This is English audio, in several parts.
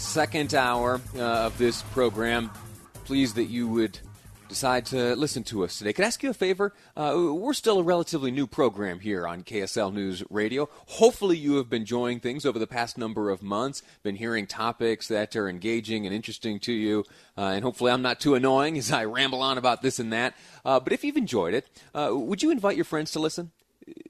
second hour uh, of this program. Pleased that you would decide to listen to us today. Could I ask you a favor? Uh, we're still a relatively new program here on KSL News Radio. Hopefully, you have been enjoying things over the past number of months, been hearing topics that are engaging and interesting to you, uh, and hopefully, I'm not too annoying as I ramble on about this and that. Uh, but if you've enjoyed it, uh, would you invite your friends to listen?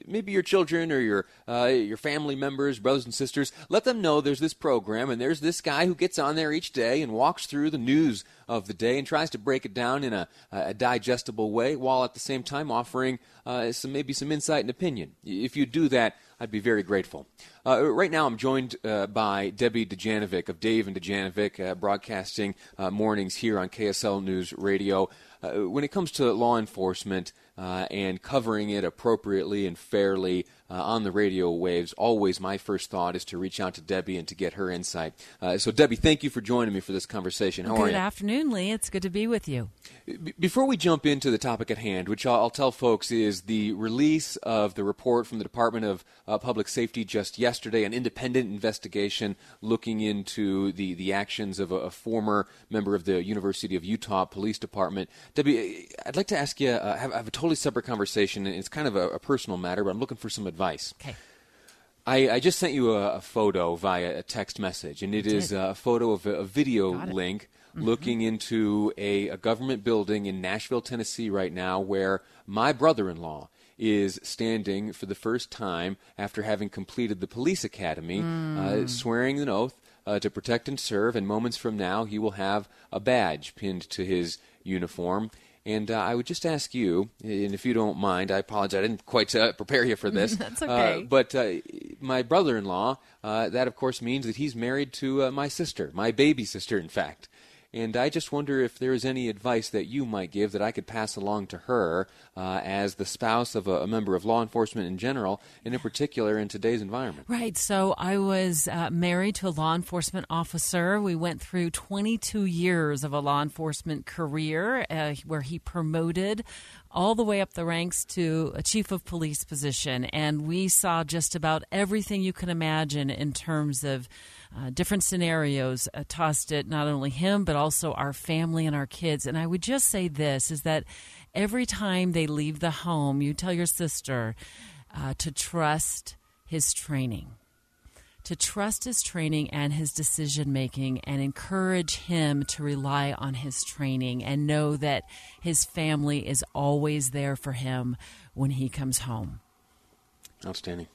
Maybe your children or your uh, your family members, brothers and sisters, let them know there's this program and there's this guy who gets on there each day and walks through the news of the day and tries to break it down in a, a digestible way, while at the same time offering uh, some maybe some insight and opinion. If you do that, I'd be very grateful. Uh, right now, I'm joined uh, by Debbie Dujanovic of Dave and Dujanovic, uh, broadcasting uh, mornings here on KSL News Radio. Uh, when it comes to law enforcement, uh, and covering it appropriately and fairly uh, on the radio waves, always my first thought is to reach out to Debbie and to get her insight. Uh, so, Debbie, thank you for joining me for this conversation. How good are you? Good afternoon, Lee. It's good to be with you. B- before we jump into the topic at hand, which I'll, I'll, tell folks is the release of the report from the Department of uh, Public Safety just yesterday, an independent investigation looking into the, the actions of a, a, former member of the University of Utah Police Department. Debbie, I'd like to ask you, uh, have, have, a totally separate conversation, and it's kind of a, a personal matter, but I'm looking for some advice. Okay. I, I, just sent you a, a, photo via a text message, and it you is did. a photo of a, a video link Mm-hmm. looking into a, a government building in Nashville, Tennessee, right now, where my brother in law is standing for the first time after having completed the police academy, uh, swearing an oath uh, to protect and serve. And moments from now, he will have a badge pinned to his uniform. And uh, I would just ask you, and if you don't mind, I apologize. I didn't quite uh, prepare you for this. That's okay. Uh, but uh, my brother in law, uh, that of course means that he's married to uh, my sister, my baby sister, in fact. And I just wonder if there is any advice that you might give that I could pass along to her uh, as the spouse of a, a, member of law enforcement in general, and in particular in today's environment. Right. So I was uh, married to a law enforcement officer. We went through 22 years of a law enforcement career uh, where he promoted all the way up the ranks to a chief of police position. And we saw just about everything you can imagine in terms of uh, different scenarios uh, tossed at not only him but also our family and our kids. And I would just say this: is that every time they leave the home, you tell your sister uh, to trust his training, to trust his training and his decision making, and encourage him to rely on his training and know that his family is always there for him when he comes home. Outstanding.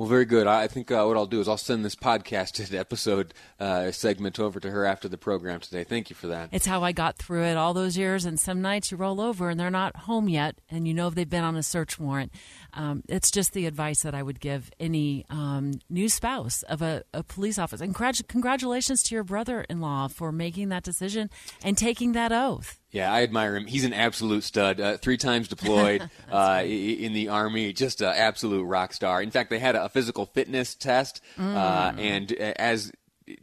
Well, very good. I think uh, what I'll do is I'll send this podcasted episode uh, segment over to her after the program today. Thank you for that. It's how I got through it all those years. And some nights you roll over and they're not home yet, and you know they've been on a search warrant. Um, it's just the advice that I would give any um, new spouse of a, a police officer. And congrat- congratulations to your brother-in-law for making that decision and taking that oath. Yeah, I admire him. He's an absolute stud. Uh, three times deployed uh, in the army, just an absolute rock star. In fact, they had a physical fitness test, Mm. uh, and as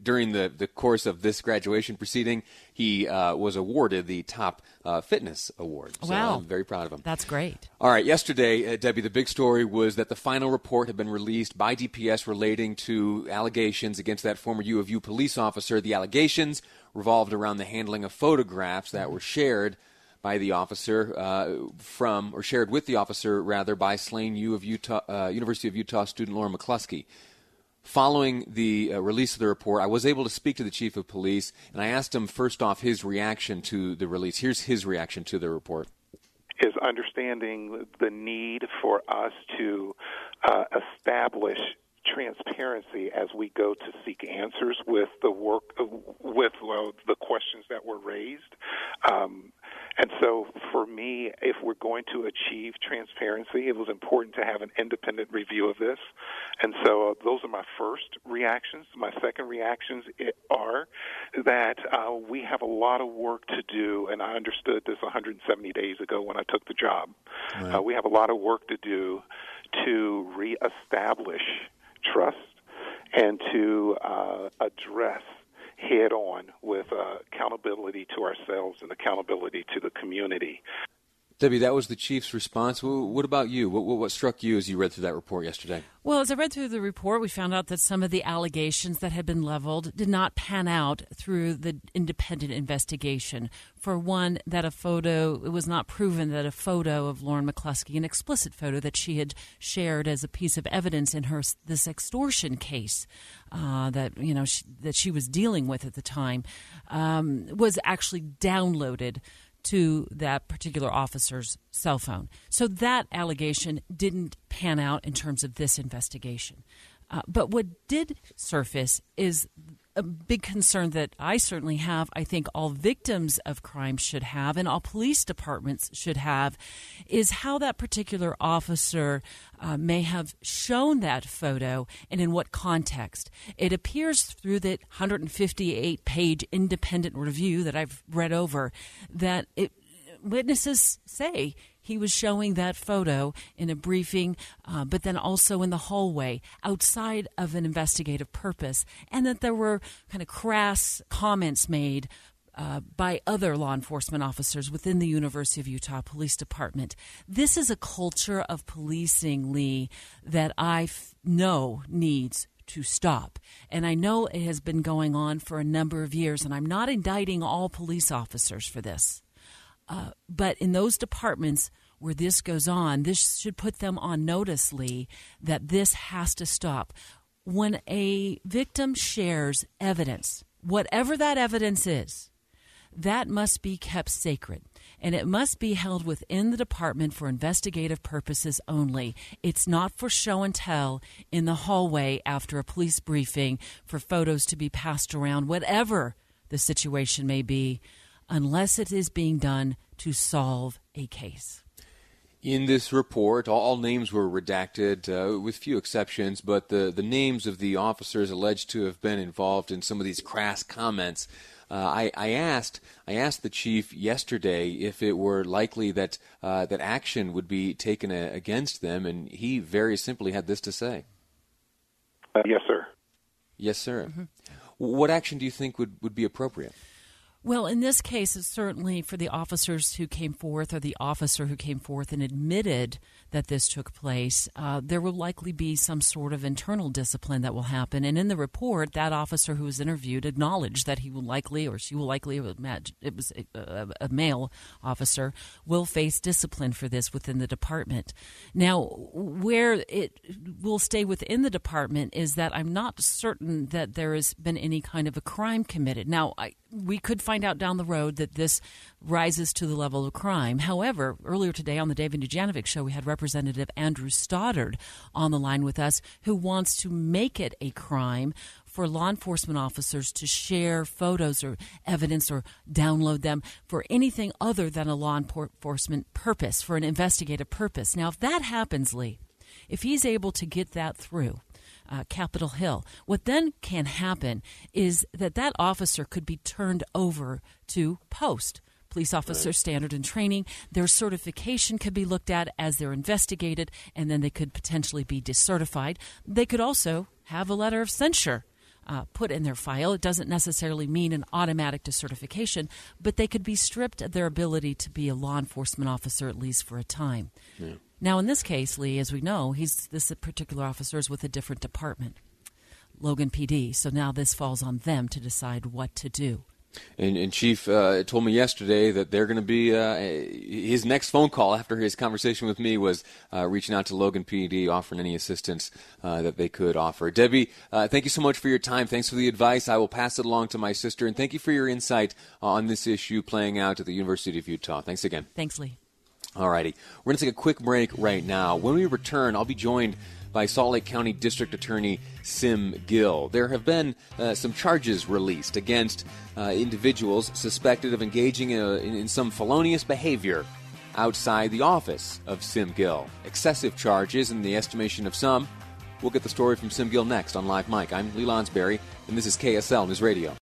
during the, the course of this graduation proceeding, he uh, was awarded the top uh, fitness award. So Wow. I'm very proud of him. That's great. All right, yesterday, uh, Debbie, the big story was that the final report had been released by DPS relating to allegations against that former U of U police officer. The allegations revolved around the handling of photographs that were shared by the officer uh, from, or shared with the officer rather, by slain U of Utah, uh, University of Utah student Lauren McCluskey. Following the uh, release of the report, I was able to speak to the chief of police, and I asked him first off his reaction to the release. Here's his reaction to the report. Is understanding the need for us to uh, establish transparency as we go to seek answers with the work with well, the questions that were raised. Um, and so, for me, if we're going to achieve transparency, it was important to have an independent review of this. And so, uh, those are my first reactions. My second reactions are that uh, we have a lot of work to do, and I understood this 170 days ago when I took the job. Right. Uh, we have a lot of work to do to reestablish trust and to uh, address head on with uh, accountability to ourselves and accountability to the community. Debbie, that was the chief's response. What about you? What, what, struck you as you read through that report yesterday? Well, as I read through the report, we found out that some of the allegations that had been leveled did not pan out through the independent investigation. For one, that a photo, it was not proven that a photo of Lauren McCluskey, an explicit photo that she had shared as a piece of evidence in her this extortion case uh, that you know she, that she was dealing with at the time, um, was actually downloaded to that particular officer's cell phone. So that allegation didn't pan out in terms of this investigation. Uh, but what did surface is a big concern that I certainly have, I think all victims of crime should have, and all police departments should have, is how that particular officer uh, may have shown that photo and in what context. It appears through that 158 page independent review that I've read over that it, witnesses say he was showing that photo in a briefing, uh, but then also in the hallway outside of an investigative purpose, and that there were kind of crass comments made uh, by other law enforcement officers within the University of Utah Police Department. This is a culture of policing, Lee, that I f- know needs to stop. And I know it has been going on for a number of years, and I'm not indicting all police officers for this. Uh, but in those departments where this goes on, this should put them on notice, Lee, that this has to stop. When a victim shares evidence, whatever that evidence is, that must be kept sacred and it must be held within the department for investigative purposes only. It's not for show and tell in the hallway after a police briefing for photos to be passed around, whatever the situation may be unless it is being done to solve a case. In this report, all names were redacted, uh, with few exceptions, but the, the names of the officers alleged to have been involved in some of these crass comments. Uh, I, I, asked I asked the chief yesterday if it were likely that uh, that action would be taken a, uh, against them, and he very simply had this to say. Uh, yes, sir. Yes, sir. Mm-hmm. What action do you think would, would be appropriate? Well, in this case, it's certainly for the officers who came forth or the officer who came forth and admitted that this took place, uh, there will likely be some sort of internal discipline that will happen. And in the report, that officer who was interviewed acknowledged that he will likely, or she will likely, it was a, a male officer, will face discipline for this within the department. Now, where it will stay within the department is that I'm not certain that there has been any kind of a crime committed. Now, I, we could find out down the road that this rises to the level of crime. However, earlier today on the David Dujanovic show, we had Representative Andrew Stoddard on the line with us who wants to make it a crime for law enforcement officers to share photos or evidence or download them for anything other than a law enforcement purpose, for an investigative purpose. Now, if that happens, Lee, if he's able to get that through, uh, Capitol Hill. What then can happen is that that officer could be turned over to post police officer right. standard and training. Their certification could be looked at as they're investigated, and then they could potentially be decertified. They could also have a letter of censure. Uh, put in their file. It doesn't necessarily mean an automatic decertification, but they could be stripped of their ability to be a law enforcement officer at least for a time. Yeah. Now, in this case, Lee, as we know, he's this particular officer is with a different department, Logan PD. So now this falls on them to decide what to do And, and Chief uh, told me yesterday that they're going to be uh, his next phone call after his conversation with me was uh, reaching out to Logan PD, offering any assistance uh, that they could offer. Debbie, uh, thank you so much for your time. Thanks for the advice. I will pass it along to my sister, and thank you for your insight on this issue playing out at the University of Utah. Thanks again. Thanks, Lee. All righty, we're going to take a quick break right now. When we return, I'll be joined by Salt Lake County District Attorney Sim Gill. There have been uh, some charges released against uh, individuals suspected of engaging in, a, in, some felonious behavior outside the office of Sim Gill. Excessive charges in the estimation of some. We'll get the story from Sim Gill next on Live Mic. I'm Lee Lonsberry, and this is KSL News Radio.